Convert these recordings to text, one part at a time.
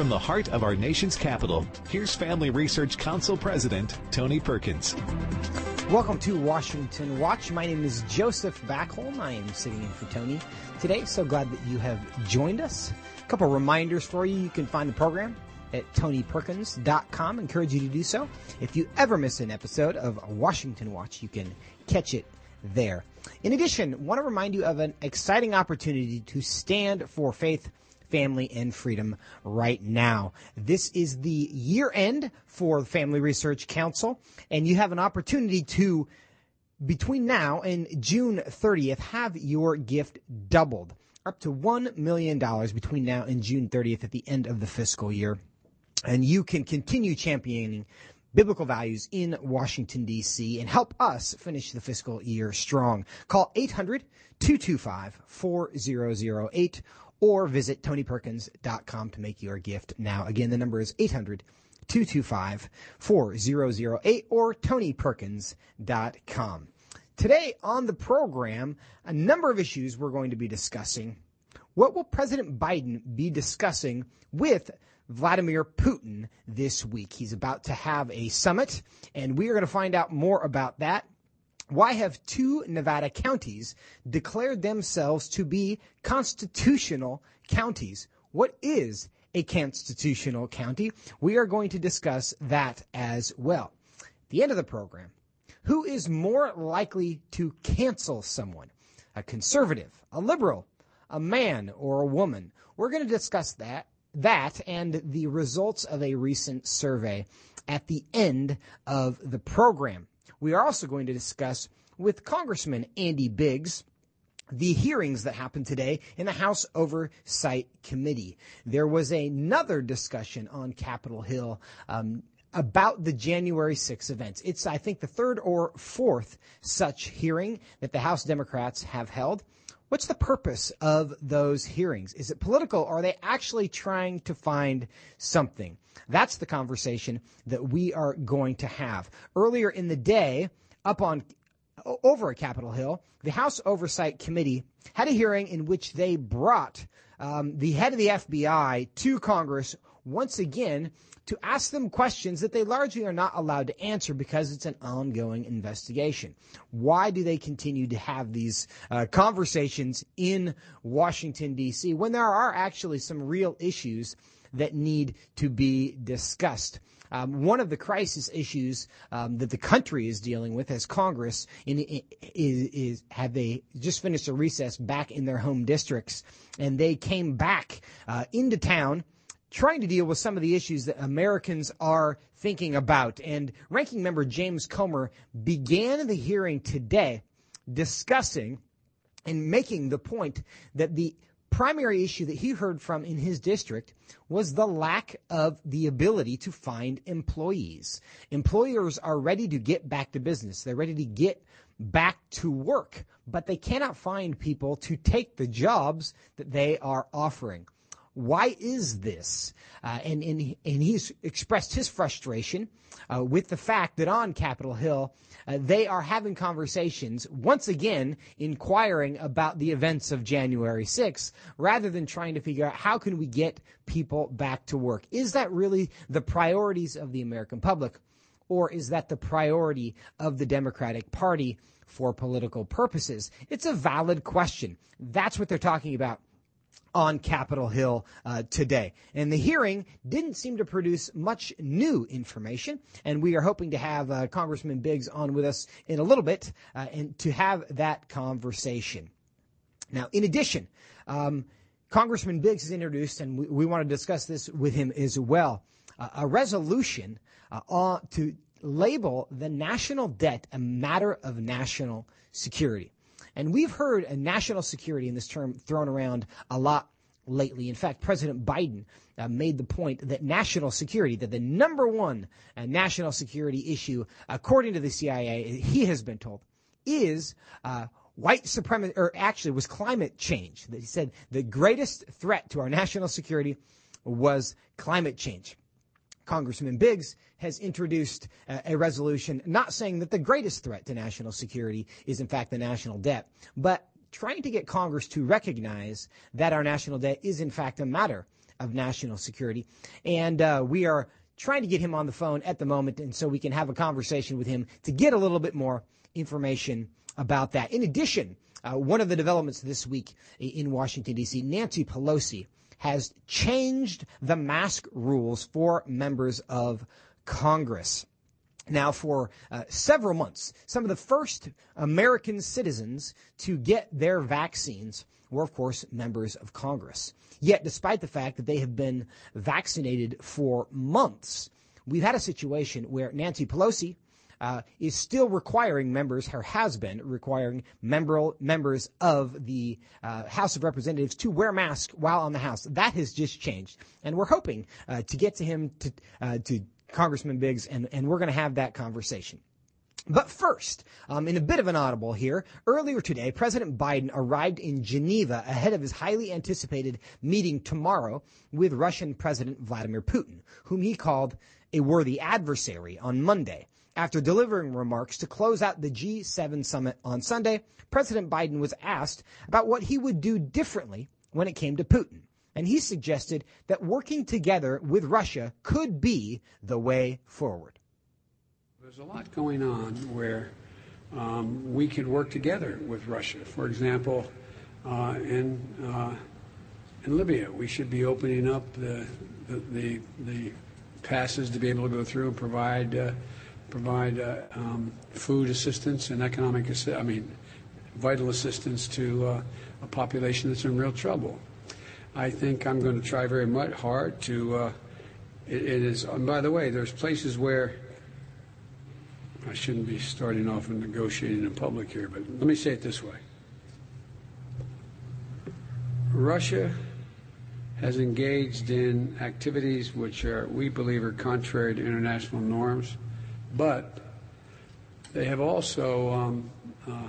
from the heart of our nation's capital, here's Family Research Council President Tony Perkins. Welcome to Washington Watch. My name is Joseph Backholm. I am sitting in for Tony today. So glad that you have joined us. A couple reminders for you. You can find the program at tonyperkins.com. Encourage you to do so. If you ever miss an episode of Washington Watch, you can catch it there. In addition, want to remind you of an exciting opportunity to stand for faith family and freedom right now. This is the year end for the Family Research Council, and you have an opportunity to, between now and June 30th, have your gift doubled. Up to $1 million between now and June 30th at the end of the fiscal year. And you can continue championing biblical values in Washington, D.C. and help us finish the fiscal year strong. Call 800 225 4008 or visit tonyperkins.com to make your gift now. Again, the number is 800 225 4008 or tonyperkins.com. Today on the program, a number of issues we're going to be discussing. What will President Biden be discussing with Vladimir Putin this week? He's about to have a summit, and we are going to find out more about that why have two Nevada counties declared themselves to be constitutional counties? What is a constitutional county? We are going to discuss that as well. At the end of the program, who is more likely to cancel someone? A conservative, a liberal, a man, or a woman? We're going to discuss that that and the results of a recent survey at the end of the program. We are also going to discuss with Congressman Andy Biggs the hearings that happened today in the House Oversight Committee. There was another discussion on Capitol Hill um, about the January 6 events. It's, I think, the third or fourth such hearing that the House Democrats have held. What's the purpose of those hearings? Is it political or are they actually trying to find something? That's the conversation that we are going to have. Earlier in the day, up on over at Capitol Hill, the House Oversight Committee had a hearing in which they brought um, the head of the FBI to Congress once again to ask them questions that they largely are not allowed to answer because it's an ongoing investigation. Why do they continue to have these uh, conversations in Washington, D.C., when there are actually some real issues that need to be discussed? Um, one of the crisis issues um, that the country is dealing with as Congress in, in, is, is have they just finished a recess back in their home districts, and they came back uh, into town trying to deal with some of the issues that Americans are thinking about. And Ranking Member James Comer began the hearing today discussing and making the point that the primary issue that he heard from in his district was the lack of the ability to find employees. Employers are ready to get back to business. They're ready to get back to work, but they cannot find people to take the jobs that they are offering. Why is this? Uh, and, and, and he's expressed his frustration uh, with the fact that on Capitol Hill, uh, they are having conversations, once again, inquiring about the events of January 6th, rather than trying to figure out how can we get people back to work. Is that really the priorities of the American public? Or is that the priority of the Democratic Party for political purposes? It's a valid question. That's what they're talking about on Capitol Hill uh, today. And the hearing didn't seem to produce much new information, and we are hoping to have uh, Congressman Biggs on with us in a little bit uh, and to have that conversation. Now, in addition, um, Congressman Biggs has introduced, and we, we, want to discuss this with him as well, a resolution uh, to label the national debt a matter of national security. And we've heard national security in this term thrown around a lot lately. In fact, President Biden uh, made the point that national security, that the number one uh, national security issue, according to the CIA, he has been told, is uh, white supremacy, or actually was climate change. That he said the greatest threat to our national security was climate change. Congressman Biggs has introduced a resolution not saying that the greatest threat to national security is in fact the national debt, but trying to get Congress to recognize that our national debt is in fact a matter of national security. And uh, we are trying to get him on the phone at the moment, and so we can have a conversation with him to get a little bit more information about that. In addition, uh, one of the developments this week in Washington, D.C., Nancy Pelosi has changed the mask rules for members of Congress. Now, for uh, several months, some of the first American citizens to get their vaccines were, of course, members of Congress. Yet, despite the fact that they have been vaccinated for months, we've had a situation where Nancy Pelosi uh, is still requiring members, or has been requiring member, members of the uh, House of Representatives to wear masks while on the House. That has just changed, and we're hoping uh, to get to him to uh, to Congressman Biggs, and, and we're going to have that conversation. But first, um, in a bit of an audible here, earlier today, President Biden arrived in Geneva ahead of his highly anticipated meeting tomorrow with Russian President Vladimir Putin, whom he called a worthy adversary on Monday. After delivering remarks to close out the G7 summit on Sunday, President Biden was asked about what he would do differently when it came to Putin and he suggested that working together with Russia could be the way forward. There's a lot going on where um, we could work together with Russia. For example, uh, in uh, in Libya, we should be opening up the the, the, the passes to be able to go through and provide uh, provide uh, um, food assistance and economic, assi- I mean, vital assistance to uh, a population that's in real trouble. I think I'm going to try very much hard to. Uh, it, it is, and by the way, there's places where I shouldn't be starting off and negotiating in public here, but let me say it this way: Russia has engaged in activities which are, we believe, are contrary to international norms, but they have also um, uh,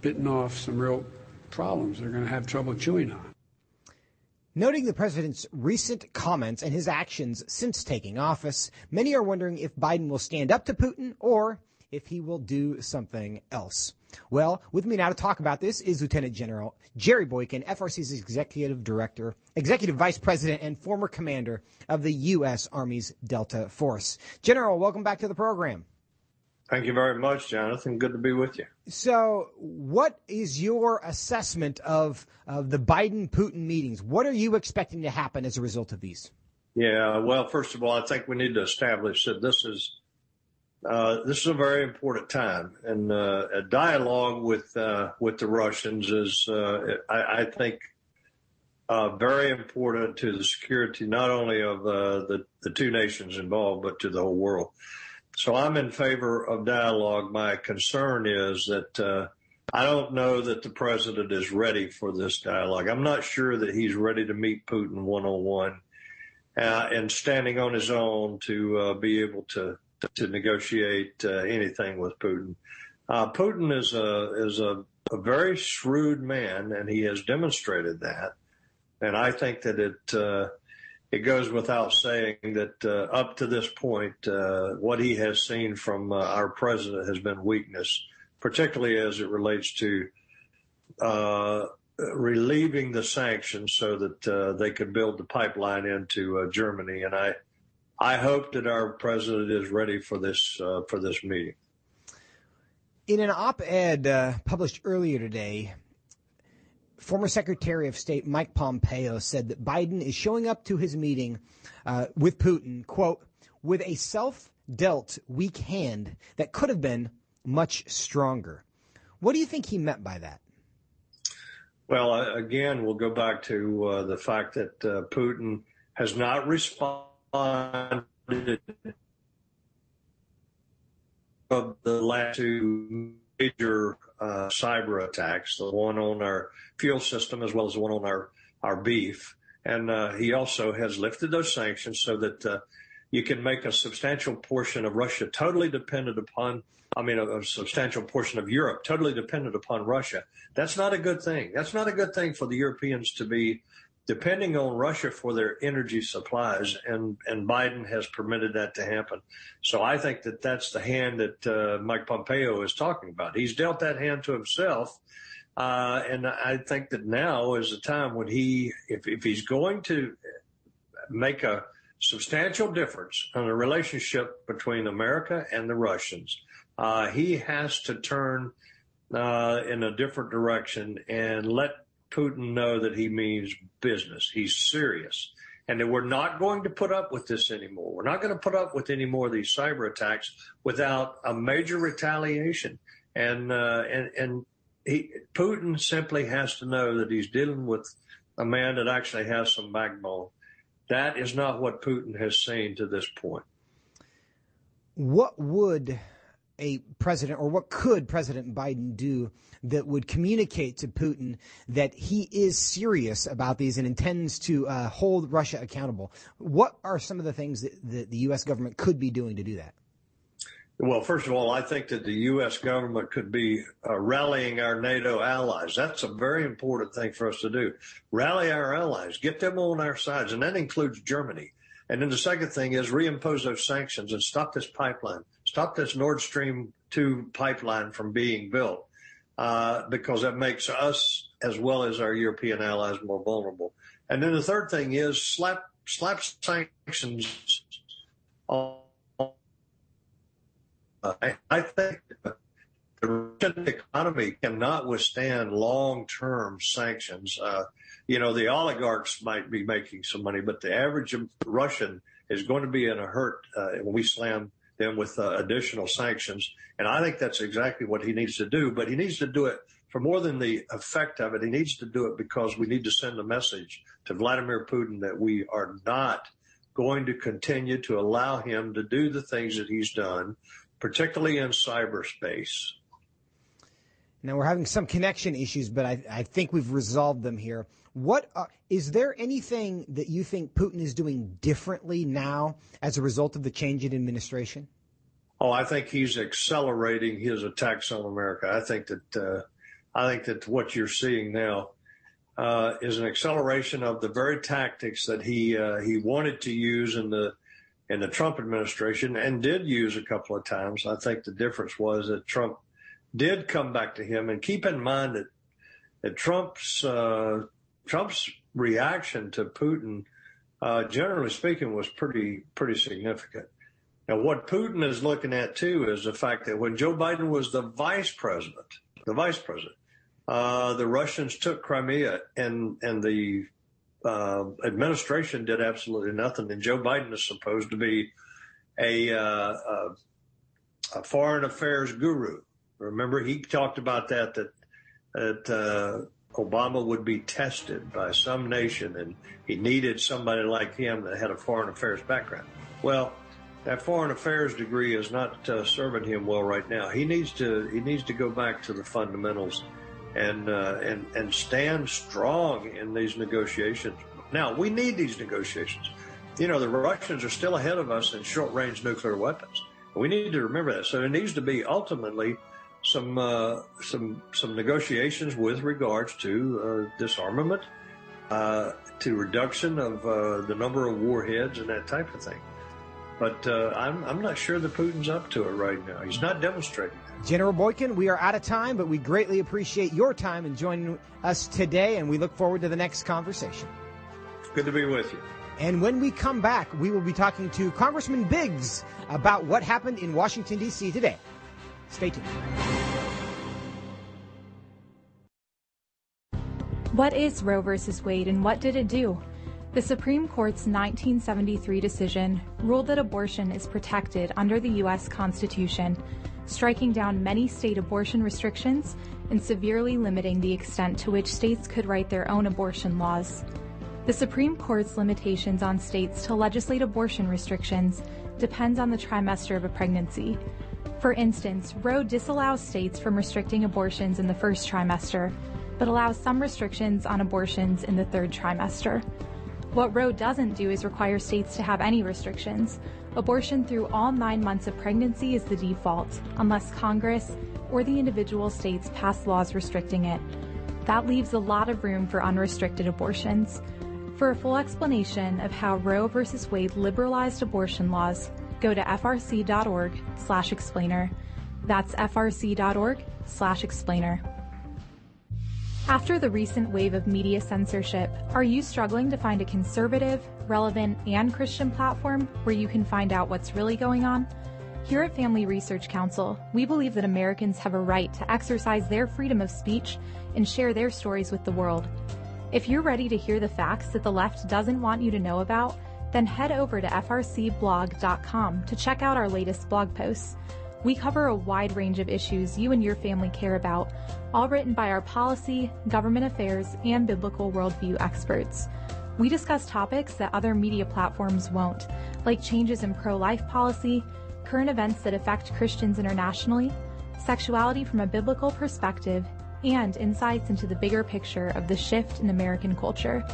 bitten off some real problems. They're going to have trouble chewing on. Noting the president's recent comments and his actions since taking office, many are wondering if Biden will stand up to Putin or if he will do something else. Well, with me now to talk about this is Lieutenant General Jerry Boykin, FRC's Executive Director, Executive Vice President, and former Commander of the U.S. Army's Delta Force. General, welcome back to the program. Thank you very much, Jonathan. Good to be with you. So, what is your assessment of, of the Biden Putin meetings? What are you expecting to happen as a result of these? Yeah, well, first of all, I think we need to establish that this is uh, this is a very important time, and uh, a dialogue with uh, with the Russians is, uh, I, I, think, uh, very important to the security not only of the the two nations involved, but to the whole world. So I'm in favor of dialogue. My concern is that I don't know that the president is ready for this dialogue. I'm not sure that he's ready to meet Putin one on one and standing on his own to be able to to negotiate uh, anything with Putin. Uh, Putin is a is a, a, very shrewd man, and he has demonstrated that. And I think that it uh, it goes without saying that uh, up to this point, uh, what he has seen from uh, our president has been weakness, particularly as it relates to relieving the sanctions so that they could build the pipeline into Germany. And I, I hope that our president is ready for this for this meeting. In an op-ed published earlier today, Former Secretary of State Mike Pompeo said that Biden is showing up to his meeting uh, with Putin, quote, with a self dealt weak hand that could have been much stronger. What do you think he meant by that? Well, uh, again, we'll go back to uh, the fact that uh, Putin has not responded of the last two major uh, cyber attacks, the one on our fuel system as well as the one on our, our beef. And uh, he also has lifted those sanctions so that uh, you can make a substantial portion of Russia totally dependent upon, I mean, a, a, substantial portion of Europe totally dependent upon Russia. That's not a good thing. That's not a good thing for the Europeans to be depending on Russia for their energy supplies, and and Biden has permitted that to happen. So I think that that's the hand that uh, Mike Pompeo is talking about. He's dealt that hand to himself, uh, and I think that now is the time when he, if if he's going to make a substantial difference in the relationship between America and the Russians, uh, he has to turn uh, in a different direction and let Putin know that he means business. He's serious. And that we're not going to put up with this anymore. We're not going to put up with any more of these cyber attacks without a major retaliation. And, uh, and, and he, Putin simply has to know that he's dealing with a man that actually has some backbone. That is not what Putin has seen to this point. What would a president or what could President Biden do that would communicate to Putin that he is serious about these and intends to uh, hold Russia accountable? What are some of the things that, that the U.S. government could be doing to do that? Well, first of all, I think that the U.S. government could be uh, rallying our NATO allies. That's a very important thing for us to do. Rally our allies, get them on our sides, and that includes Germany. And then the second thing is reimpose those sanctions and stop this pipeline, stop this Nord Stream 2 pipeline from being built, uh, because that makes us as well as our European allies more vulnerable. And then the third thing is slap slap sanctions on I, I think the Russian economy cannot withstand long-term sanctions. Uh, you know, the oligarchs might be making some money, but the average Russian is going to be in a hurt uh, when we slam them with uh, additional sanctions. And I think that's exactly what he needs to do. But he needs to do it for more than the effect of it. He needs to do it because we need to send a message to Vladimir Putin that we are not going to continue to allow him to do the things that he's done particularly in cyberspace. Now we're having some connection issues, but I, I think we've resolved them here. What uh, is there anything that you think Putin is doing differently now as a result of the change in administration? Oh, I think he's accelerating his attacks on America. I think that uh, I think that what you're seeing now uh, is an acceleration of the very tactics that he uh, he wanted to use in the in the Trump administration and did use a couple of times. I think the difference was that Trump did come back to him. And keep in mind that, that Trump's uh, Trump's reaction to Putin, uh, generally speaking, was pretty pretty significant. Now, what Putin is looking at too is the fact that when Joe Biden was the vice president, the vice president, uh, the Russians took Crimea, and and the uh, administration did absolutely nothing. And Joe Biden is supposed to be a, uh, a, a foreign affairs guru. Remember, he talked about that that that uh, Obama would be tested by some nation, and he needed somebody like him that had a foreign affairs background. Well, that foreign affairs degree is not uh, serving him well right now. He needs to he needs to go back to the fundamentals and uh, and and stand strong in these negotiations. Now we need these negotiations. You know, the Russians are still ahead of us in short-range nuclear weapons. We need to remember that. So there needs to be ultimately some uh, some some negotiations with regards to uh, disarmament, uh, to reduction of uh, the number of warheads and that type of thing. But uh, I'm I'm not sure that Putin's up to it right now. He's not demonstrating. General Boykin, we are out of time, but we greatly appreciate your time and joining us today, and we look forward to the next conversation. Good to be with you. And when we come back, we will be talking to Congressman Biggs about what happened in Washington, D.C. today. Stay tuned. What is Roe v. Wade and what did it do? The Supreme Court's 1973 decision ruled that abortion is protected under the U.S. Constitution striking down many state abortion restrictions and severely limiting the extent to which states could write their own abortion laws. The Supreme Court's limitations on states to legislate abortion restrictions depends on the trimester of a pregnancy. For instance, Roe disallows states from restricting abortions in the first trimester, but allows some restrictions on abortions in the third trimester. What Roe doesn't do is require states to have any restrictions, Abortion through all nine months of pregnancy is the default, unless Congress or the individual states pass laws restricting it. That leaves a lot of room for unrestricted abortions. For a full explanation of how Roe v. Wade liberalized abortion laws, go to frc.org slash explainer. That's frc.org slash explainer. After the recent wave of media censorship, are you struggling to find a conservative, relevant, and Christian platform where you can find out what's really going on? Here at Family Research Council, we believe that Americans have a right to exercise their freedom of speech and share their stories with the world. If you're ready to hear the facts that the left doesn't want you to know about, then head over to frcblog.com to check out our latest blog posts. We cover a wide range of issues you and your family care about, all written by our policy, government affairs, and biblical worldview experts. We discuss topics that other media platforms won't, like changes in pro life policy, current events that affect Christians internationally, sexuality from a biblical perspective, and insights into the bigger picture of the shift in American culture.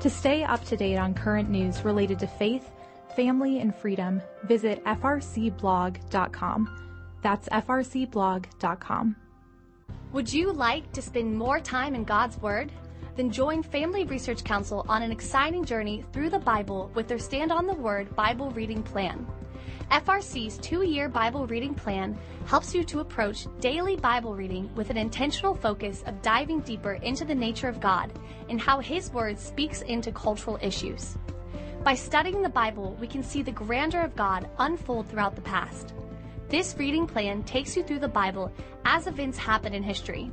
To stay up to date on current news related to faith, family, and freedom, visit frcblog.com. That's frcblog.com. Would you like to spend more time in God's Word? Then join Family Research Council on an exciting journey through the Bible with their Stand on the Word Bible reading plan. FRC's two year Bible reading plan helps you to approach daily Bible reading with an intentional focus of diving deeper into the nature of God and how His Word speaks into cultural issues. By studying the Bible, we can see the grandeur of God unfold throughout the past. This reading plan takes you through the Bible as events happen in history.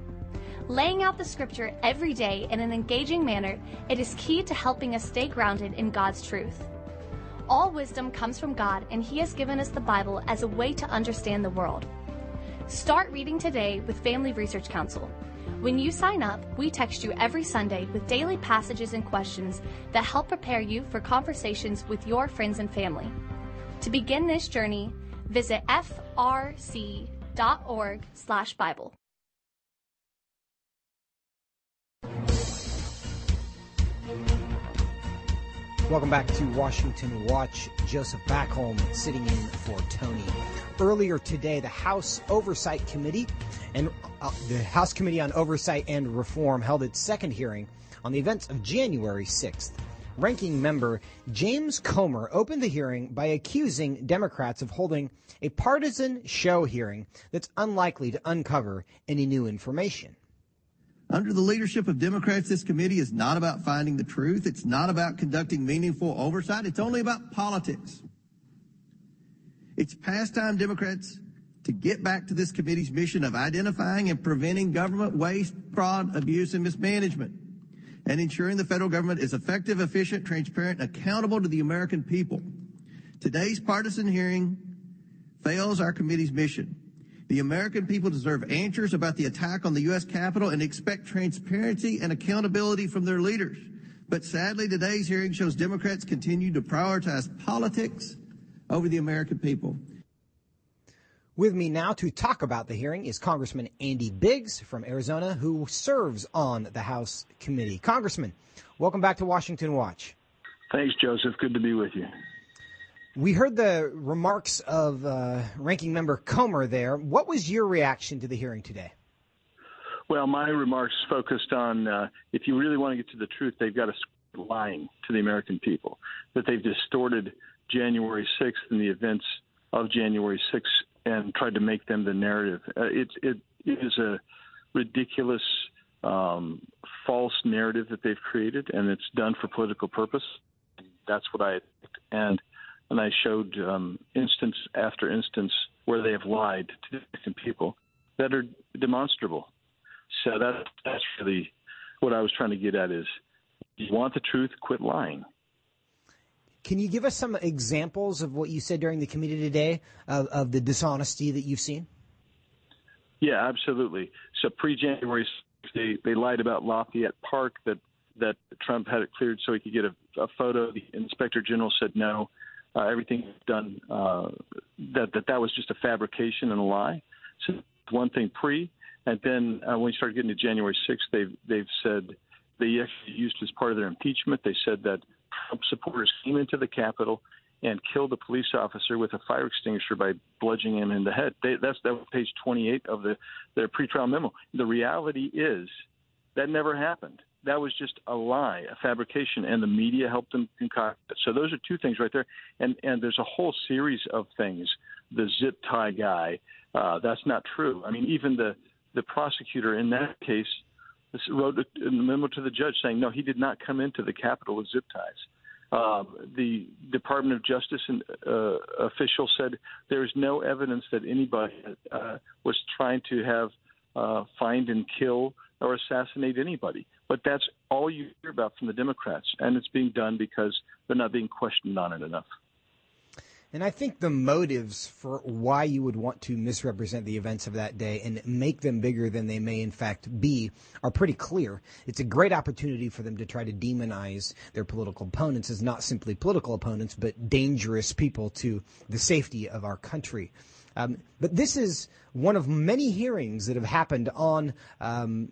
Laying out the scripture every day in an engaging manner, it is key to helping us stay grounded in God's truth. All wisdom comes from God, and He has given us the Bible as a way to understand the world. Start reading today with Family Research Council. When you sign up, we text you every Sunday with daily passages and questions that help prepare you for conversations with your friends and family. To begin this journey, visit frc.org/bible. Welcome back to Washington Watch. Joseph Backholm sitting in for Tony. Earlier today, the House Oversight Committee and uh, the House Committee on Oversight and Reform held its second hearing on the events of January 6th. Ranking member James Comer opened the hearing by accusing Democrats of holding a partisan show hearing that's unlikely to uncover any new information. Under the leadership of Democrats, this committee is not about finding the truth. It's not about conducting meaningful oversight. It's only about politics. It's past time, Democrats, to get back to this committee's mission of identifying and preventing government waste, fraud, abuse, and mismanagement, and ensuring the federal government is effective, efficient, transparent, and accountable to the American people. Today's partisan hearing fails our committee's mission. The American people deserve answers about the attack on the U.S. Capitol and expect transparency and accountability from their leaders. But sadly, today's hearing shows Democrats continue to prioritize politics over the American people. With me now to talk about the hearing is Congressman Andy Biggs from Arizona, who serves on the House committee. Congressman, welcome back to Washington Watch. Thanks, Joseph. Good to be with you. We heard the remarks of uh, Ranking Member Comer there. What was your reaction to the hearing today? Well, my remarks focused on uh, if you really want to get to the truth, they've got to lying to the American people, that they've distorted January 6th and the events of January 6th and tried to make them the narrative. Uh, it, it is a ridiculous, um, false narrative that they've created, and it's done for political purpose. That's what I and and I showed um, instance after instance where they have lied to different people that are demonstrable. So that that's really what I was trying to get at is you want the truth, quit lying. Can you give us some examples of what you said during the committee today of, of the dishonesty that you've seen? Yeah, absolutely. So pre-January, they they lied about Lafayette Park that that Trump had it cleared so he could get a, a photo. The inspector general said no uh, everything done uh, that that that was just a fabrication and a lie. So one thing pre, and then uh, when we started getting to January 6th, they've they've said they actually used as part of their impeachment. They said that Trump supporters came into the Capitol and killed a police officer with a fire extinguisher by bludgeoning him in the head. They, that's that was page 28 of the their pretrial memo. The reality is that never happened that was just a lie, a fabrication, and the media helped them concoct it. So those are two things right there, and and there's a whole series of things. The zip tie guy, uh, that's not true. I mean, even the the prosecutor in that case wrote a memo to the judge saying no, he did not come into the Capitol with zip ties. Um, the Department of Justice and, uh, official said there is no evidence that anybody uh, was trying to have uh, find and kill or assassinate anybody. But that's all you hear about from the Democrats, and it's being done because they're not being questioned on it enough. And I think the motives for why you would want to misrepresent the events of that day and make them bigger than they may in fact be are pretty clear. It's a great opportunity for them to try to demonize their political opponents as not simply political opponents, but dangerous people to the safety of our country. Um, but this is one of many hearings that have happened on um,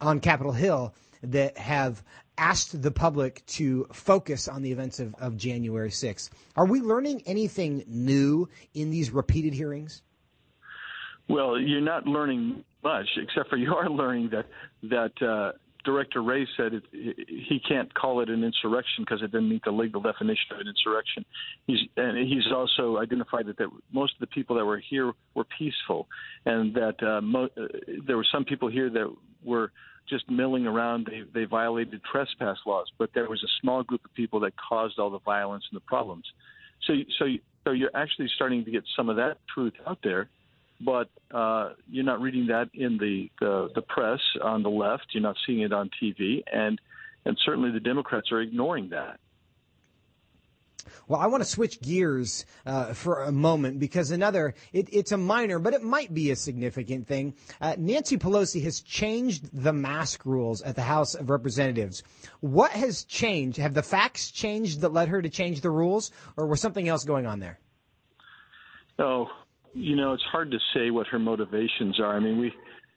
on Capitol Hill that have asked the public to focus on the events of, of January 6th. Are we learning anything new in these repeated hearings? Well, you're not learning much, except for you are learning that that uh, Director Wray said it, he can't call it an insurrection because it didn't meet the legal definition of an insurrection. He's and he's also identified that, that most of the people that were here were peaceful, and that uh, mo- uh, there were some people here that were just milling around. They they violated trespass laws, but there was a small group of people that caused all the violence and the problems. So so so you're actually starting to get some of that truth out there but uh, you're not reading that in the, the the press on the left. You're not seeing it on TV, and and certainly the Democrats are ignoring that. Well, I want to switch gears uh, for a moment because another, it, it's a minor, but it might be a significant thing. Uh, Nancy Pelosi has changed the mask rules at the House of Representatives. What has changed? Have the facts changed that led her to change the rules, or was something else going on there? Oh, you know, it's hard to say what her motivations are. I mean, we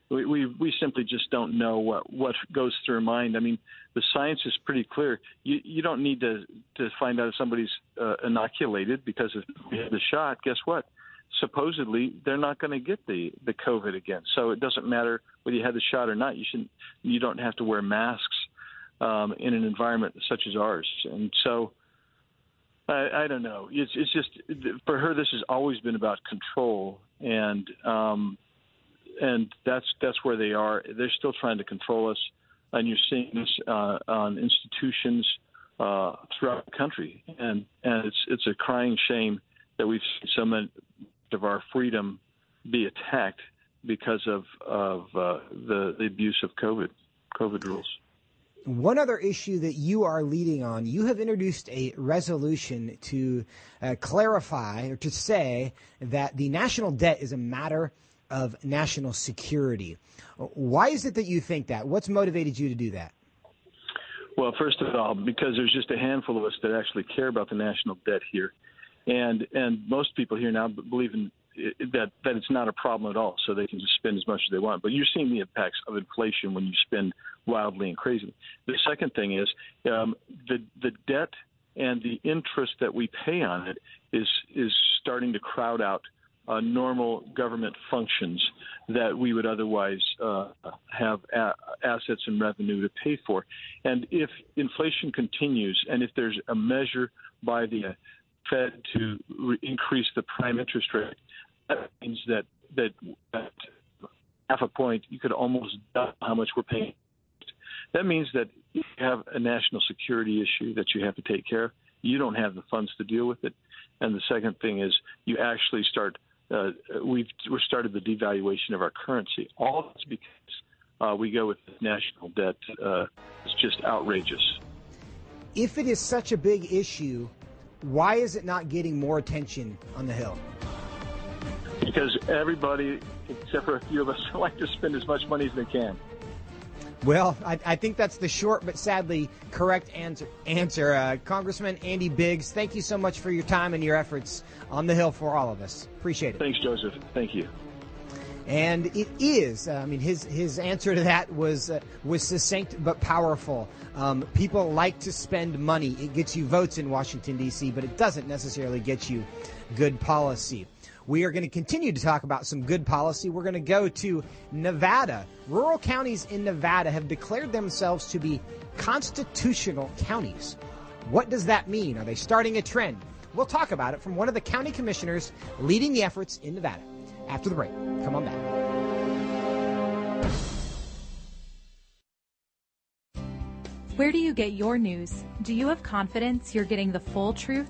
we we, we simply just don't know what what goes through her mind. I mean, the science is pretty clear. You you don't need to to find out if somebody's uh, inoculated because had the shot, guess what? Supposedly, they're not going to get the the COVID again. So it doesn't matter whether you had the shot or not. You shouldn't. you don't have to wear masks um, in an environment such as ours. And so I, I don't know. It's it's just for her. This has always been about control, and um, and that's that's where they are. They're still trying to control us, and you're seeing this uh, on institutions uh, throughout the country, and and it's it's a crying shame that we've seen so much of our freedom be attacked because of of uh, the the abuse of COVID COVID rules. One other issue that you are leading on, you have introduced a resolution to uh, clarify or to say that the national debt is a matter of national security. Why is it that you think that? What's motivated you to do that? Well, first of all, because there's just a handful of us that actually care about the national debt here, and and most people here now believe in that that it's not a problem at all, so they can just spend as much as they want. But you're seeing the impacts of inflation when you spend wildly and crazy. The second thing is um, the the debt and the interest that we pay on it is is starting to crowd out uh, normal government functions that we would otherwise uh, have a- assets and revenue to pay for. And if inflation continues, and if there's a measure by the Fed to re- increase the prime interest rate, that means that that, half a point you could almost double how much we're paying. That means that you have a national security issue that you have to take care of, you don't have the funds to deal with it. And the second thing is you actually start. Uh, we've we started the devaluation of our currency. All because uh, we go with national debt. Uh, it's just outrageous. If it is such a big issue, why is it not getting more attention on the Hill? Because everybody, except for a few of us, like to spend as much money as they can. Well, I, I think that's the short but sadly correct answer. Answer, uh, Congressman Andy Biggs. Thank you so much for your time and your efforts on the Hill for all of us. Appreciate it. Thanks, Joseph. Thank you. And it is. Uh, I mean, his his answer to that was uh, was succinct but powerful. Um, people like to spend money. It gets you votes in Washington D.C., but it doesn't necessarily get you good policy. We are going to continue to talk about some good policy. We're going to go to Nevada. Rural counties in Nevada have declared themselves to be constitutional counties. What does that mean? Are they starting a trend? We'll talk about it from one of the county commissioners leading the efforts in Nevada. After the break, come on back. Where do you get your news? Do you have confidence you're getting the full truth?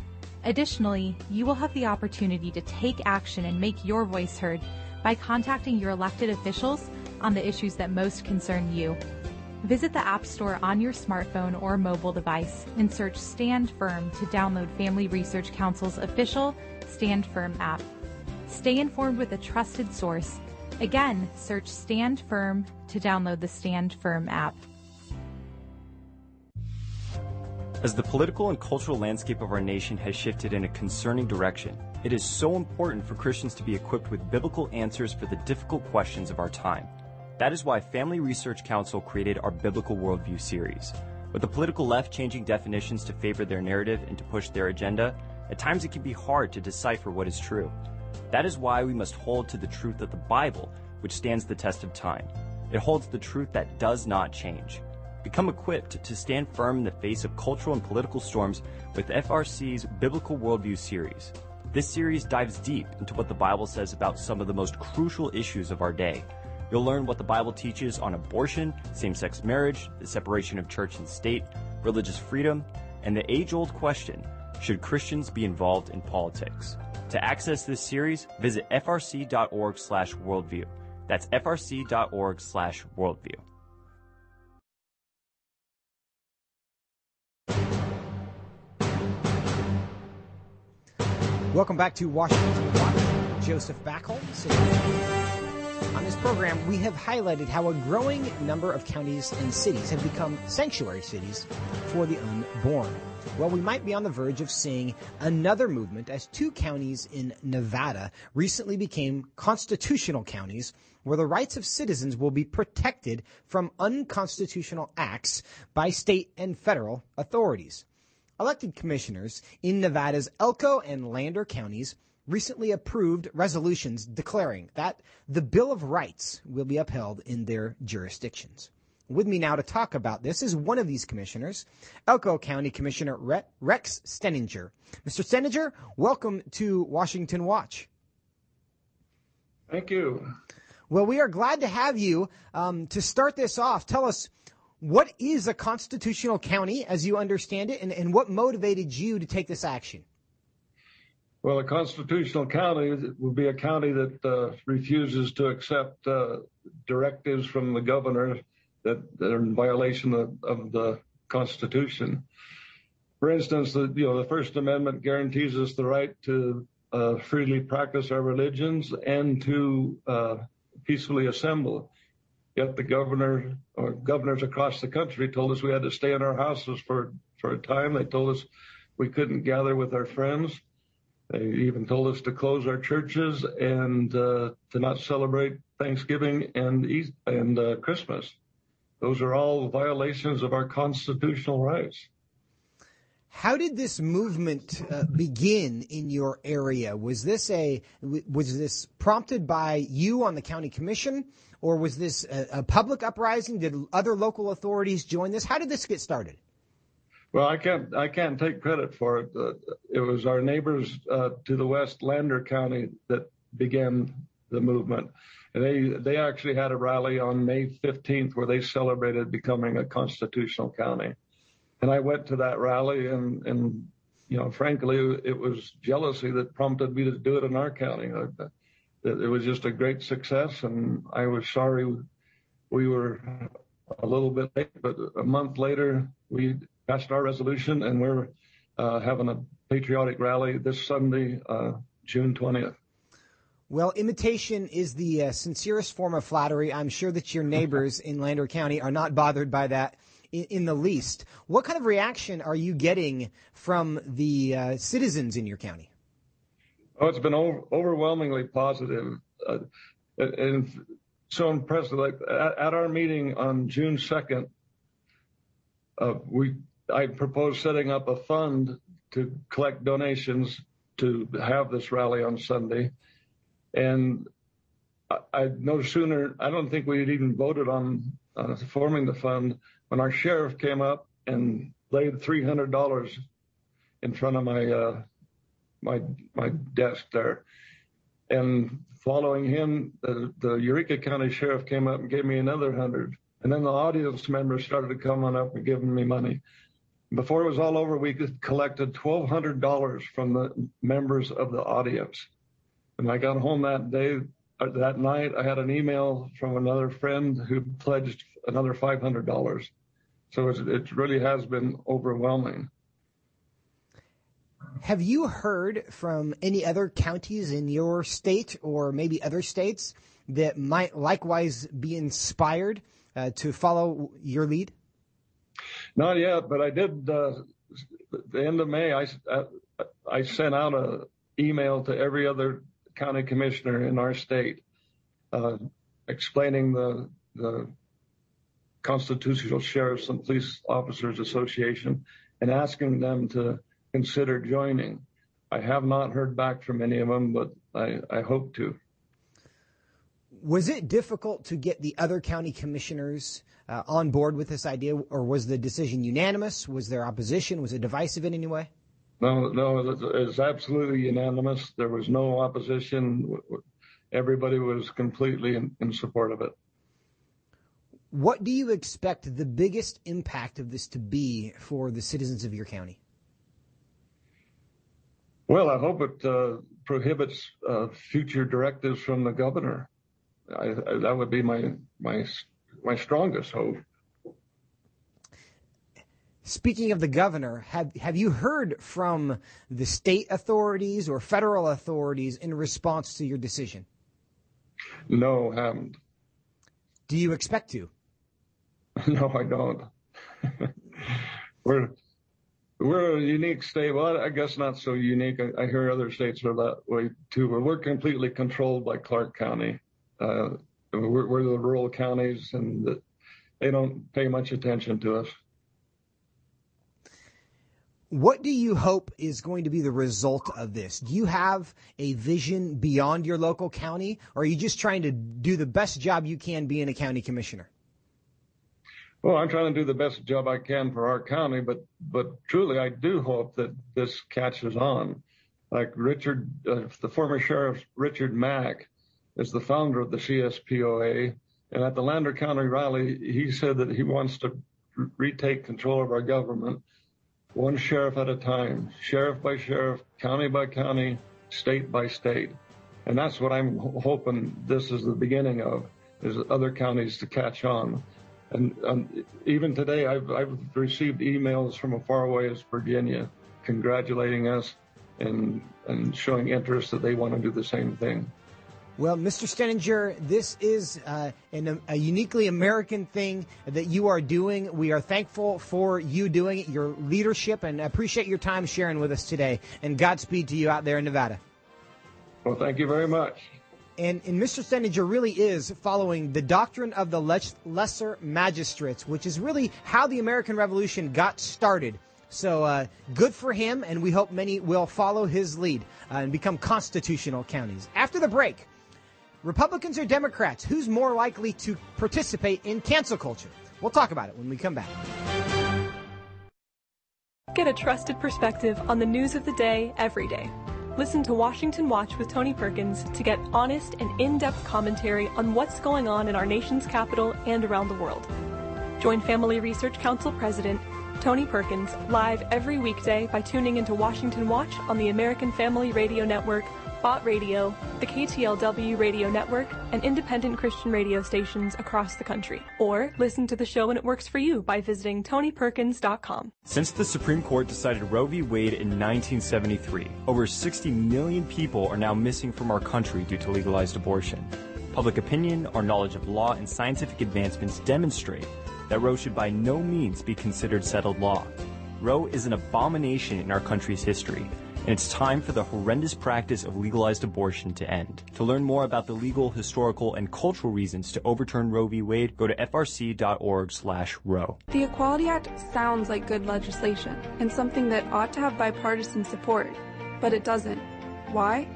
Additionally, you will have the opportunity to take action and make your voice heard by contacting your elected officials on the issues that most concern you. Visit the App Store on your smartphone or mobile device and search Stand Firm to download Family Research Council's official Stand Firm app. Stay informed with a trusted source. Again, search Stand Firm to download the Stand Firm app. As the political and cultural landscape of our nation has shifted in a concerning direction, it is so important for Christians to be equipped with biblical answers for the difficult questions of our time. That is why Family Research Council created our Biblical Worldview series. With the political left changing definitions to favor their narrative and to push their agenda, at times it can be hard to decipher what is true. That is why we must hold to the truth of the Bible, which stands the test of time. It holds the truth that does not change. Become equipped to stand firm in the face of cultural and political storms with FRC's Biblical Worldview series. This series dives deep into what the Bible says about some of the most crucial issues of our day. You'll learn what the Bible teaches on abortion, same sex marriage, the separation of church and state, religious freedom, and the age old question should Christians be involved in politics? To access this series, visit frc.org slash worldview. That's frc.org slash worldview. Welcome back to Washington Watch. Joseph Backholm. On this program, we have highlighted how a growing number of counties and cities have become sanctuary cities for the unborn. Well, we might be on the verge of seeing another movement as two counties in Nevada recently became constitutional counties where the rights of citizens will be protected from unconstitutional acts by state and federal authorities. Elected commissioners in Nevada's Elko and Lander counties recently approved resolutions declaring that the Bill of Rights will be upheld in their jurisdictions. With me now to talk about this is one of these commissioners, Elko County Commissioner Rex Steninger. Mr. Steninger, welcome to Washington Watch. Thank you. Well, we are glad to have you. Um, to start this off, tell us what is a constitutional county as you understand it, and, and what motivated you to take this action? Well, a constitutional county would be a county that uh, refuses to accept uh, directives from the governor that, are in violation of, of, the Constitution. For instance, the, you know, the First Amendment guarantees us the right to uh, freely practice our religions and to uh, peacefully assemble. Yet the governor or governors across the country told us we had to stay in our houses for, for a time. They told us we couldn't gather with our friends. They even told us to close our churches and uh, to not celebrate Thanksgiving and East and uh, Christmas. Those are all violations of our constitutional rights. How did this movement uh, begin in your area? Was this a was this prompted by you on the county commission, or was this a, a public uprising? Did other local authorities join this? How did this get started? Well, I can't I can't take credit for it. Uh, it was our neighbors uh, to the west, Lander County, that began the movement. And they they actually had a rally on May 15th where they celebrated becoming a constitutional county. And I went to that rally, and and you know, frankly, it was jealousy that prompted me to do it in our county. Uh, it was just a great success, and I was sorry we were a little bit late, but a month later we passed our resolution, and we're uh, having a patriotic rally this Sunday, uh, June 20th. Well, imitation is the uh, sincerest form of flattery. I'm sure that your neighbors in Lander County are not bothered by that in, in, the least. What kind of reaction are you getting from the uh, citizens in your county? Oh, it's been over, overwhelmingly positive. Uh, and so impressive. Like at, our meeting on June 2nd, uh, we I proposed setting up a fund to collect donations to have this rally on Sunday. And I, no sooner, I don't think we had even voted on forming the fund when our sheriff came up and laid $300 in front of my, uh, my, my desk there. And following him, the, the Eureka County Sheriff came up and gave me another hundred. And then the audience members started coming up and giving me money. Before it was all over, we collected $1,200 from the members of the audience. And I got home that day, uh, that night, I had an email from another friend who pledged another $500. So it really has been overwhelming. Have you heard from any other counties in your state or maybe other states that might likewise be inspired uh, to follow your lead? Not yet, but I did. Uh, the end of May, I uh, I sent out an email to every other county commissioner in our state, uh, explaining the the Constitutional Sheriffs and Police Officers Association and asking them to consider joining. I have not heard back from any of them, but I, I hope to. Was it difficult to get the other county commissioners uh, on board with this idea, or was the decision unanimous? Was there opposition? Was it divisive in any way? No, no, it was it's absolutely unanimous. There was no opposition. Everybody was completely in, in support of it. What do you expect the biggest impact of this to be for the citizens of your county? Well, I hope it uh, prohibits uh, future directives from the governor. I, I, that would be my my my strongest hope. Speaking of the governor, have have you heard from the state authorities or federal authorities in response to your decision? No, haven't. Do you expect to? No, I don't. We're we're a unique state. Well, I guess not so unique. I, I, hear other states are that way too, but we're completely controlled by Clark County. Uh, we're, we're, the rural counties, and the, they don't pay much attention to us. What do you hope is going to be the result of this? Do you have a vision beyond your local county, or are you just trying to do the best job you can being a county commissioner? Well, I'm trying to do the best job I can for our county, but but truly, I do hope that this catches on. Like Richard, uh, the former sheriff Richard Mack, is the founder of the CSPOA, and at the Lander County rally, he said that he wants to retake control of our government, one sheriff at a time, sheriff by sheriff, county by county, state by state, and that's what I'm hoping this is the beginning of, is other counties to catch on. And um, even today, I've, I've received emails from as far away as Virginia congratulating us and, and showing interest that they want to do the same thing. Well, Mr. Steninger, this is uh, an, a uniquely American thing that you are doing. We are thankful for you doing it, your leadership, and appreciate your time sharing with us today. And Godspeed to you out there in Nevada. Well, thank you very much. And, Mr. Steninger really is following the doctrine of the lesser magistrates, which is really how the American Revolution got started. So uh, good for him, and we hope many will follow his lead uh, and become constitutional counties. After the break, Republicans or Democrats, who's more likely to participate in cancel culture? We'll talk about it when we come back. Get a trusted perspective on the news of the day every day. Listen to Washington Watch with Tony Perkins to get honest and in-depth commentary on what's going on in our nation's capital and around the world. Join Family Research Council President Tony Perkins live every weekday by tuning into Washington Watch on the American Family Radio Network Bott Radio, the KTLW radio network, and independent Christian radio stations across the country. Or listen to the show when it works for you by visiting TonyPerkins.com. Since the Supreme Court decided Roe v. Wade in 1973, over 60 million people are now missing from our country due to legalized abortion. Public opinion, our knowledge of law, and scientific advancements demonstrate that Roe should by no means be considered settled law. Roe is an abomination in our country's history and it's time for the horrendous practice of legalized abortion to end. To learn more about the legal, historical, and cultural reasons to overturn Roe v. Wade, go to frc.org/roe. The Equality Act sounds like good legislation and something that ought to have bipartisan support, but it doesn't. Why?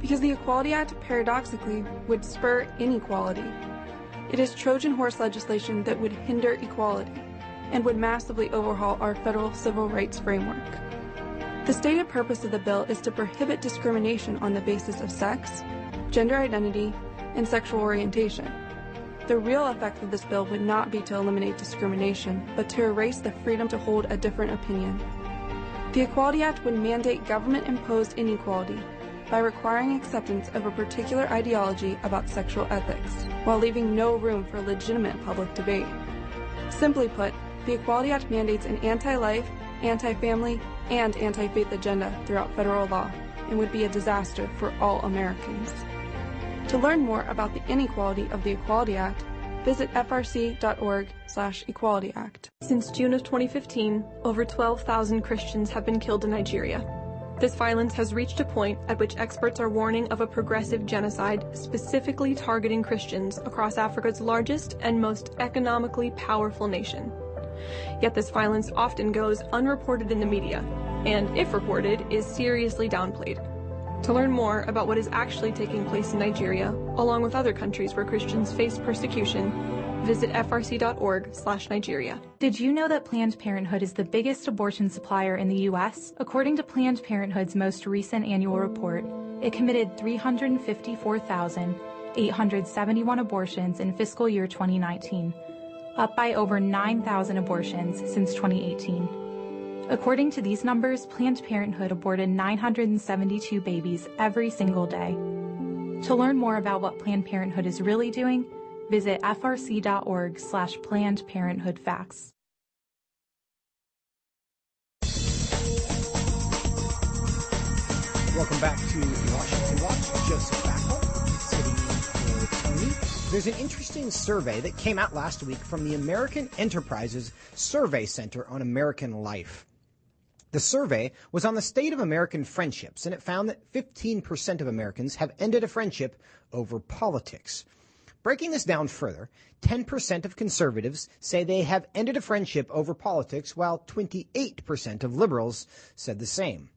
Because the Equality Act paradoxically would spur inequality. It is Trojan horse legislation that would hinder equality and would massively overhaul our federal civil rights framework. The stated purpose of the bill is to prohibit discrimination on the basis of sex, gender identity, and sexual orientation. The real effect of this bill would not be to eliminate discrimination, but to erase the freedom to hold a different opinion. The Equality Act would mandate government imposed inequality by requiring acceptance of a particular ideology about sexual ethics, while leaving no room for legitimate public debate. Simply put, the Equality Act mandates an anti life, anti family, and anti faith agenda throughout federal law and would be a disaster for all Americans. To learn more about the inequality of the Equality Act, visit frc.org slash equality act. Since June of 2015, over 12,000 Christians have been killed in Nigeria. This violence has reached a point at which experts are warning of a progressive genocide specifically targeting Christians across Africa's largest and most economically powerful nation. Yet this violence often goes unreported in the media, and if reported, is seriously downplayed. To learn more about what is actually taking place in Nigeria, along with other countries where Christians face persecution, visit frc.org/nigeria. Did you know that Planned Parenthood is the biggest abortion supplier in the U.S.? According to Planned Parenthood's most recent annual report, it committed 354,871 abortions in fiscal year 2019, up by over 9,000 abortions since 2018. According to these numbers, Planned Parenthood aborted 972 babies every single day. To learn more about what Planned Parenthood is really doing, visit frc.org slash Planned Parenthood Facts. Welcome back to Washington Watch. Joseph There's an interesting survey that came out last week from the American Enterprises Survey Center on American Life. The survey was on the state of American friendships, and it found that 15% of Americans have ended a friendship over politics. Breaking this down further, 10% of conservatives say they have ended a friendship over politics, while 28% of liberals said the same.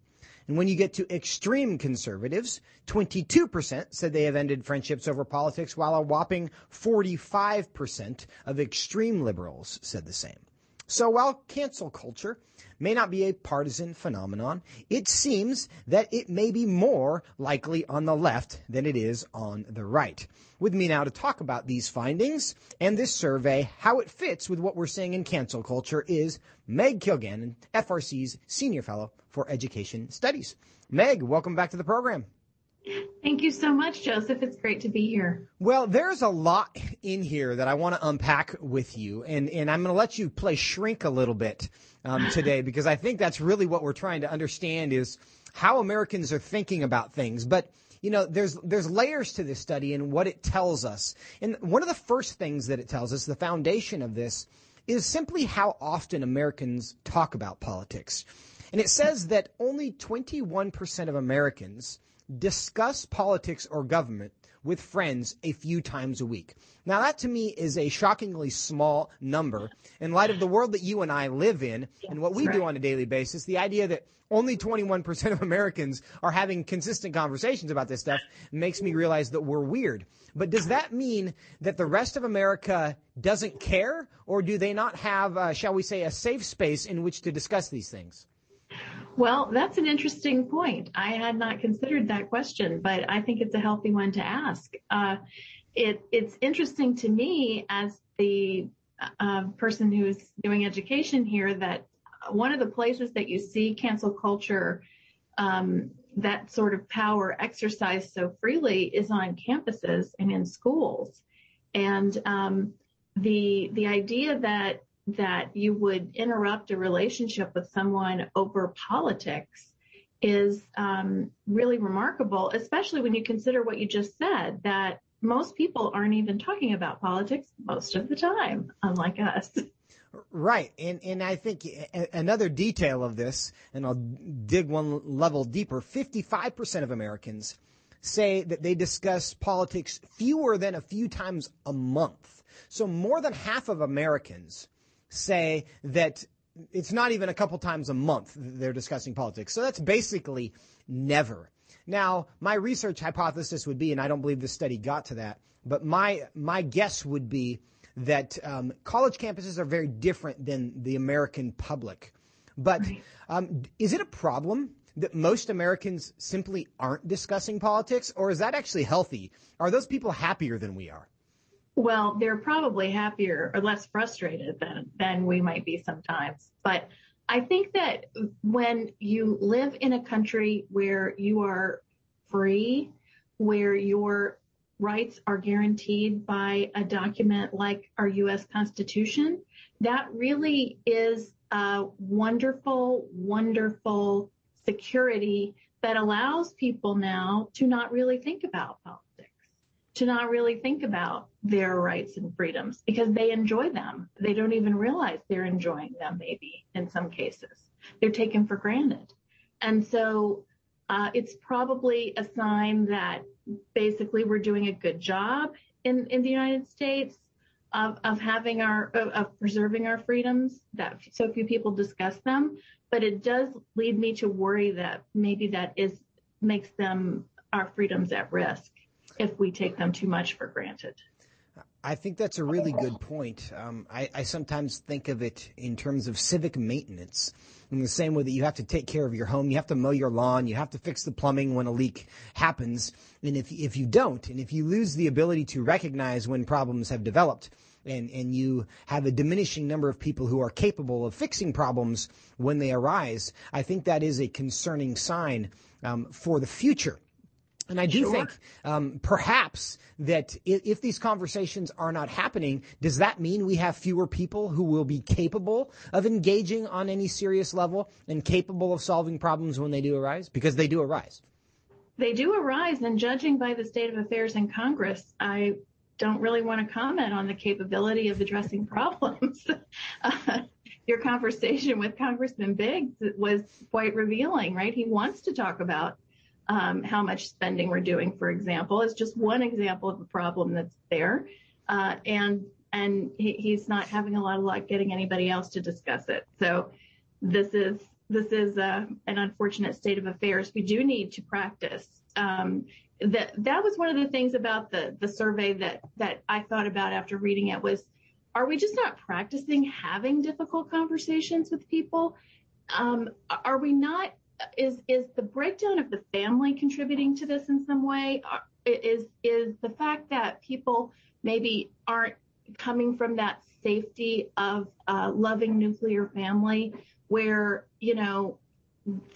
And when you get to extreme conservatives, 22% said they have ended friendships over politics, while a whopping 45% of extreme liberals said the same. So while cancel culture may not be a partisan phenomenon, it seems that it may be more likely on the left than it is on the right. With me now to talk about these findings and this survey, how it fits with what we're seeing in cancel culture is Meg Kilgannon, FRC's Senior Fellow for Education Studies. Meg, welcome back to the program. Thank you so much, Joseph. It's great to be here. Well, there's a lot in here that I want to unpack with you, and, and I'm going to let you play shrink a little bit um, today because I think that's really what we're trying to understand is how Americans are thinking about things. But you know, there's there's layers to this study and what it tells us. And one of the first things that it tells us, the foundation of this, is simply how often Americans talk about politics. And it says that only 21% of Americans discuss politics or government with friends a few times a week. Now that to me is a shockingly small number in light of the world that you and I live in and what we do on a daily basis. The idea that only 21% of Americans are having consistent conversations about this stuff makes me realize that we're weird. But does that mean that the rest of America doesn't care or do they not have, uh, shall we say, a safe space in which to discuss these things? Well, that's an interesting point. I had not considered that question, but I think it's a healthy one to ask. Uh, it, it's interesting to me as the uh, person who's doing education here that one of the places that you see cancel culture, um, that sort of power exercised so freely is on campuses and in schools. And um, the the idea that that you would interrupt a relationship with someone over politics is um, really remarkable, especially when you consider what you just said, that most people aren't even talking about politics most of the time, unlike us. Right. And, and I think another detail of this, and I'll dig one level deeper, 55% of Americans say that they discuss politics fewer than a few times a month. So more than half of Americans say that it's not even a couple times a month they're discussing politics. So that's basically never. Now, my research hypothesis would be, and I don't believe this study got to that, but my, my guess would be that um, college campuses are very different than the American public. But um, is it a problem that most Americans simply aren't discussing politics, or is that actually healthy? Are those people happier than we are? Well, they're probably happier or less frustrated than, than we might be sometimes. But I think that when you live in a country where you are free, where your rights are guaranteed by a document like our U.S. Constitution, that really is a wonderful, wonderful security that allows people now to not really think about politics, to not really think about their rights and freedoms because they enjoy them. They don't even realize they're enjoying them, maybe in some cases. They're taken for granted. And so uh, it's probably a sign that basically we're doing a good job in, in the United States of, of having our, of, of preserving our freedoms that so few people discuss them. But it does lead me to worry that maybe that is makes them our freedoms at risk if we take them too much for granted. I think that's a really good point. Um, I, I, sometimes think of it in terms of civic maintenance. In the same way that you have to take care of your home, you have to mow your lawn, you have to fix the plumbing when a leak happens. And if, if you don't, and if you lose the ability to recognize when problems have developed, and, and you have a diminishing number of people who are capable of fixing problems when they arise, I think that is a concerning sign um, for the future. And I do sure. think um, perhaps that if, if, these conversations are not happening, does that mean we have fewer people who will be capable of engaging on any serious level and capable of solving problems when they do arise? Because they do arise. They do arise, and judging by the state of affairs in Congress, I don't really want to comment on the capability of addressing problems. uh, your conversation with Congressman Biggs was quite revealing, right? He wants to talk about um, how much spending we're doing, for example, is just one example of a problem that's there. Uh, and and he, he's not having a lot of luck getting anybody else to discuss it. So this is this is uh, an unfortunate state of affairs. We do need to practice. Um, that that was one of the things about the the survey that that I thought about after reading it was, are we just not practicing having difficult conversations with people? Um, are we not is is the breakdown of the family contributing to this in some way? Uh, is is the fact that people maybe aren't coming from that safety of a loving nuclear family where you know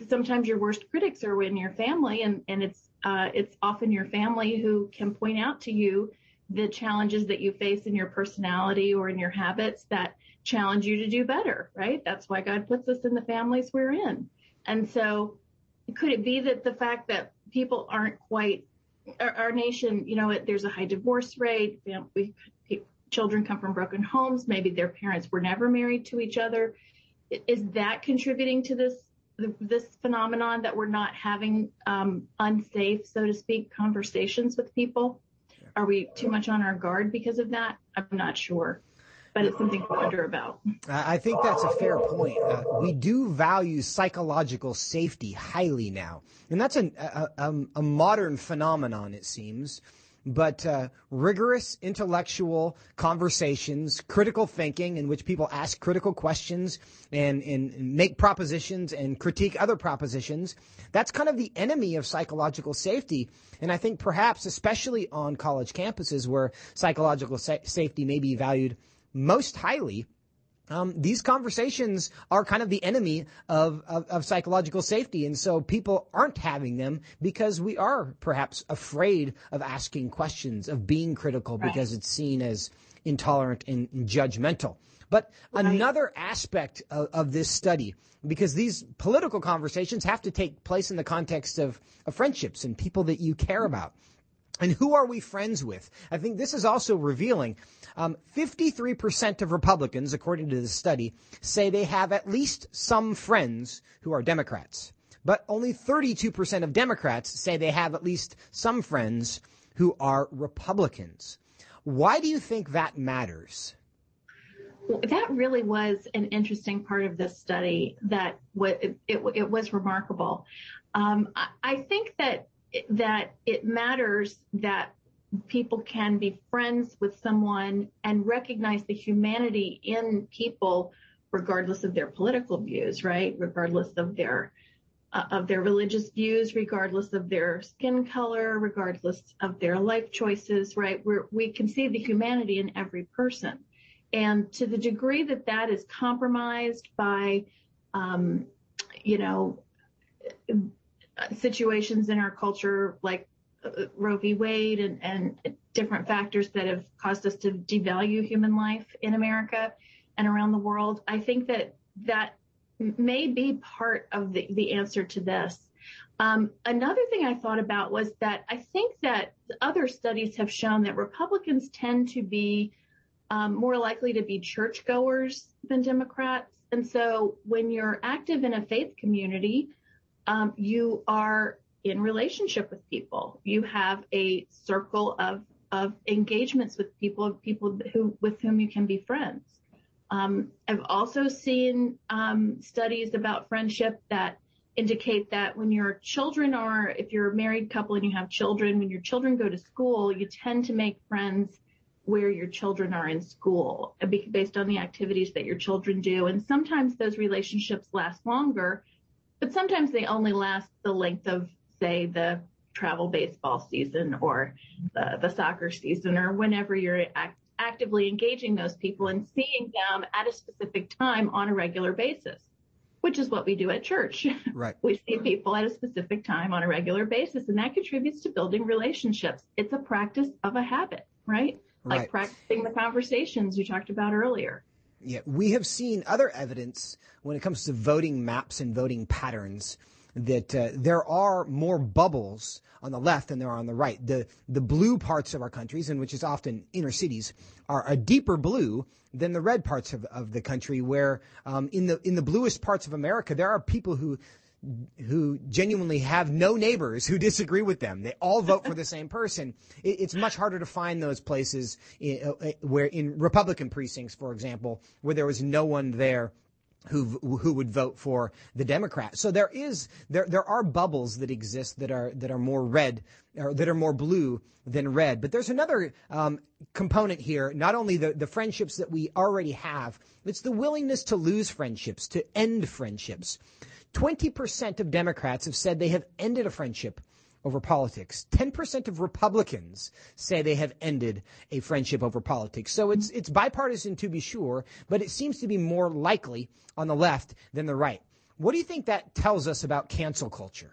sometimes your worst critics are in your family and and it's uh, it's often your family who can point out to you the challenges that you face in your personality or in your habits that challenge you to do better right that's why god puts us in the families we're in and so could it be that the fact that people aren't quite our, our nation, you know, there's a high divorce rate. You know, we, children come from broken homes. Maybe their parents were never married to each other. Is that contributing to this this phenomenon that we're not having um, unsafe, so to speak, conversations with people? Are we too much on our guard because of that? I'm not sure but it's something to wonder about. I think that's a fair point. Uh, we do value psychological safety highly now, and that's a, a, a modern phenomenon, it seems. But uh, rigorous intellectual conversations, critical thinking, in which people ask critical questions and, and make propositions and critique other propositions, that's kind of the enemy of psychological safety. And I think perhaps, especially on college campuses where psychological sa- safety may be valued most highly, um, these conversations are kind of the enemy of, of, of, psychological safety. And so people aren't having them because we are perhaps afraid of asking questions, of being critical right. because it's seen as intolerant and, judgmental. But right. another aspect of, of, this study, because these political conversations have to take place in the context of, of friendships and people that you care about. And who are we friends with? I think this is also revealing. Um, 53% of Republicans, according to the study, say they have at least some friends who are Democrats. But only 32% of Democrats say they have at least some friends who are Republicans. Why do you think that matters? Well, that really was an interesting part of this study that it, it, it was remarkable. Um, I, I think that that it matters that people can be friends with someone and recognize the humanity in people regardless of their political views, right? Regardless of their uh, of their religious views, regardless of their skin color, regardless of their life choices, right? We're, we can see the humanity in every person. And to the degree that that is compromised by, um, you know, situations in our culture like uh, Roe v. Wade and, and different factors that have caused us to devalue human life in America and around the world, I think that that may be part of the, the answer to this. Um, another thing I thought about was that I think that other studies have shown that Republicans tend to be um, more likely to be churchgoers than Democrats. And so when you're active in a faith community, um, you are in relationship with people. You have a circle of of engagements with people, people who with whom you can be friends. Um, I've also seen um, studies about friendship that indicate that when your children are, if you're a married couple and you have children, when your children go to school, you tend to make friends where your children are in school based on the activities that your children do. And sometimes those relationships last longer, but sometimes they only last the length of, say, the travel baseball season or the, the soccer season or whenever you're act- actively engaging those people and seeing them at a specific time on a regular basis, which is what we do at church. Right. we see people at a specific time on a regular basis, and that contributes to building relationships. It's a practice of a habit, right? Like Right. practicing the conversations you talked about earlier. Yeah, we have seen other evidence when it comes to voting maps and voting patterns that uh, there are more bubbles on the left than there are on the right. The the blue parts of our countries, and which is often inner cities, are a deeper blue than the red parts of, of the country. Where um, in the in the bluest parts of America, there are people who who genuinely have no neighbors who disagree with them. They all vote for the same person. It, it's much harder to find those places in, uh, where in Republican precincts, for example, where there was no one there who who would vote for the Democrat. So there is there there are bubbles that exist that are that are more red or that are more blue than red. But there's another um, component here. Not only the the friendships that we already have, it's the willingness to lose friendships, to end friendships. Twenty percent of Democrats have said they have ended a friendship over politics. 10% of Republicans say they have ended a friendship over politics. So it's, it's bipartisan to be sure, but it seems to be more likely on the left than the right. What do you think that tells us about cancel culture?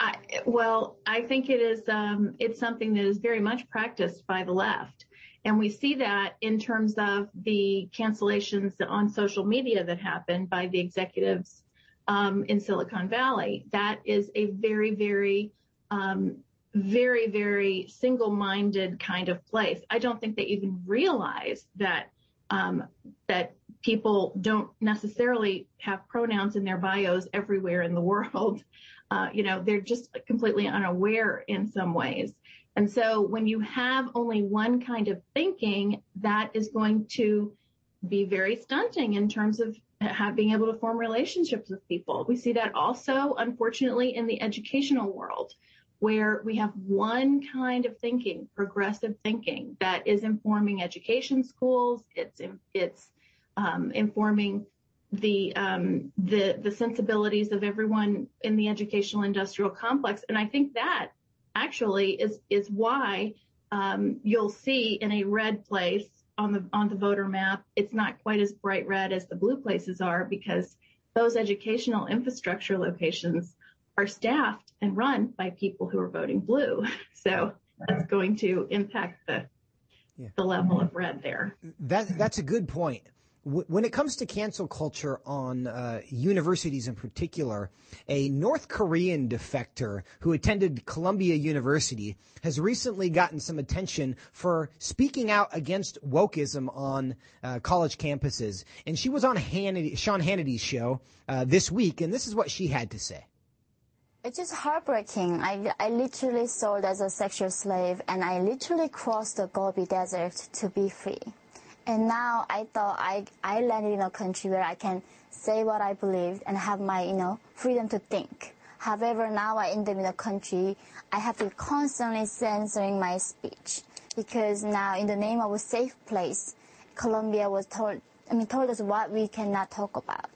I, well, I think it is. Um, it's something that is very much practiced by the left, and we see that in terms of the cancellations on social media that happen by the executives um, in Silicon Valley. That is a very, very, um, very, very single-minded kind of place. I don't think they even realize that um, that people don't necessarily have pronouns in their bios everywhere in the world. Uh, you know, they're just completely unaware in some ways. And so when you have only one kind of thinking, that is going to be very stunting in terms of have, being able to form relationships with people. We see that also, unfortunately, in the educational world, where we have one kind of thinking, progressive thinking, that is informing education schools. It's it's um, informing the um, the the sensibilities of everyone in the educational industrial complex, and I think that actually is is why um, you'll see in a red place on the on the voter map, it's not quite as bright red as the blue places are because those educational infrastructure locations are staffed and run by people who are voting blue. So that's going to impact the the level of red there. That that's a good point. When it comes to cancel culture on uh, universities in particular, a North Korean defector who attended Columbia University has recently gotten some attention for speaking out against wokeism on uh, college campuses. And she was on Hannity, Sean Hannity's show uh, this week, and this is what she had to say. It's just heartbreaking. I, I literally sold as a sexual slave, and I literally crossed the Gobi Desert to be free. And now I thought I, I landed in a country where I can say what I believe and have my, you know, freedom to think. However, now I end up in a country, I have to constantly censoring my speech because now in the name of a safe place, Columbia was told, I mean, told us what we cannot talk about.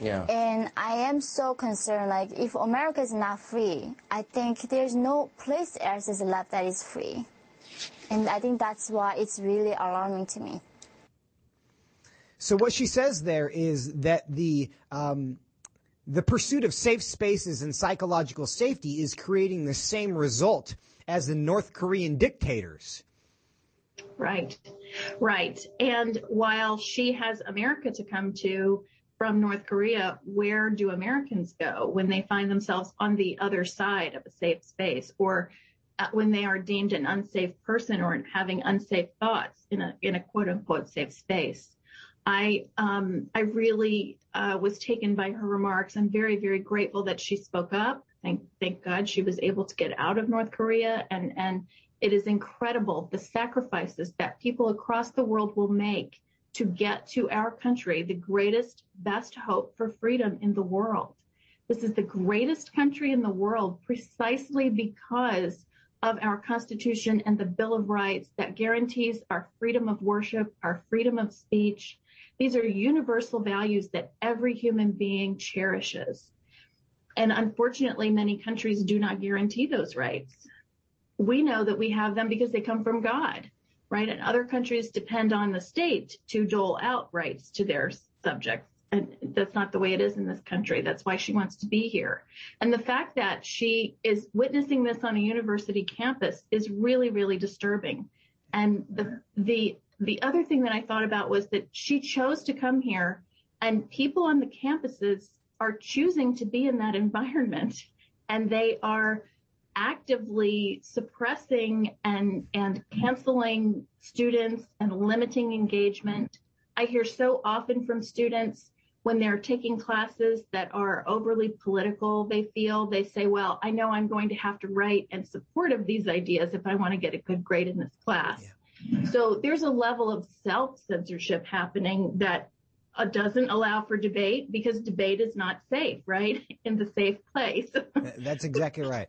Yeah. And I am so concerned, like, if America is not free, I think there's no place else is left that is free. And I think that's why it's really alarming to me. So what she says there is that the um, the pursuit of safe spaces and psychological safety is creating the same result as the North Korean dictators. Right, right. And while she has America to come to from North Korea, where do Americans go when they find themselves on the other side of a safe space or when they are deemed an unsafe person or having unsafe thoughts in a in a quote unquote safe space. I um, I really uh, was taken by her remarks. I'm very very grateful that she spoke up. Thank thank God she was able to get out of North Korea and and it is incredible the sacrifices that people across the world will make to get to our country, the greatest, best hope for freedom in the world. This is the greatest country in the world precisely because of our Constitution and the Bill of Rights that guarantees our freedom of worship, our freedom of speech. These are universal values that every human being cherishes. And unfortunately, many countries do not guarantee those rights. We know that we have them because they come from God, right? And other countries depend on the state to dole out rights to their subjects and that's not the way it is in this country. That's why she wants to be here. And the fact that she is witnessing this on a university campus is really, really disturbing. And the, the, the other thing that I thought about was that she chose to come here and people on the campuses are choosing to be in that environment and they are actively suppressing and, and canceling students and limiting engagement. I hear so often from students when they're taking classes that are overly political, they feel they say, well, I know I'm going to have to write in support of these ideas if I want to get a good grade in this class. Yeah. So there's a level of self censorship happening that uh, doesn't allow for debate because debate is not safe, right? In the safe place. That's exactly right.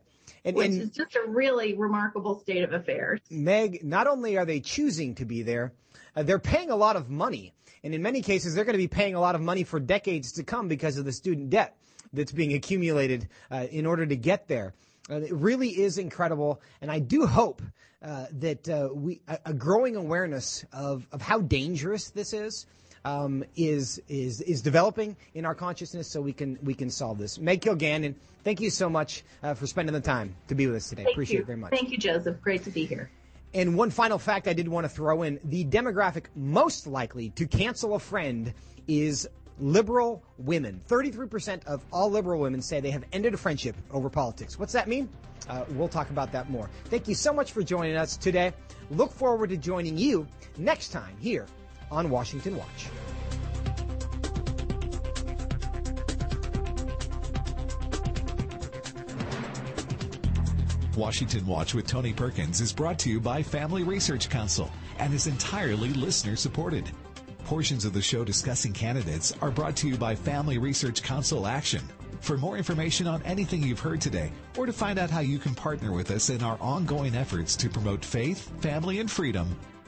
Which is just a really remarkable state of affairs. Meg, not only are they choosing to be there, uh, they're paying a lot of money. And in many cases, they're going to be paying a lot of money for decades to come because of the student debt that's being accumulated uh, in order to get there. Uh, it really is incredible, and I do hope uh, that uh, we a, a, growing awareness of, of how dangerous this is um, is is is developing in our consciousness, so we can we can solve this. Meg Kilgannon, thank you so much uh, for spending the time to be with us today. Thank Appreciate you. it very much. Thank you, Joseph. Great to be here. And one final fact I did want to throw in the demographic most likely to cancel a friend is liberal women. 33% of all liberal women say they have ended a friendship over politics. What's that mean? Uh, we'll talk about that more. Thank you so much for joining us today. Look forward to joining you next time here on Washington Watch. Washington Watch with Tony Perkins is brought to you by Family Research Council and is entirely listener supported. Portions of the show discussing candidates are brought to you by Family Research Council Action. For more information on anything you've heard today, or to find out how you can partner with us in our ongoing efforts to promote faith, family, and freedom,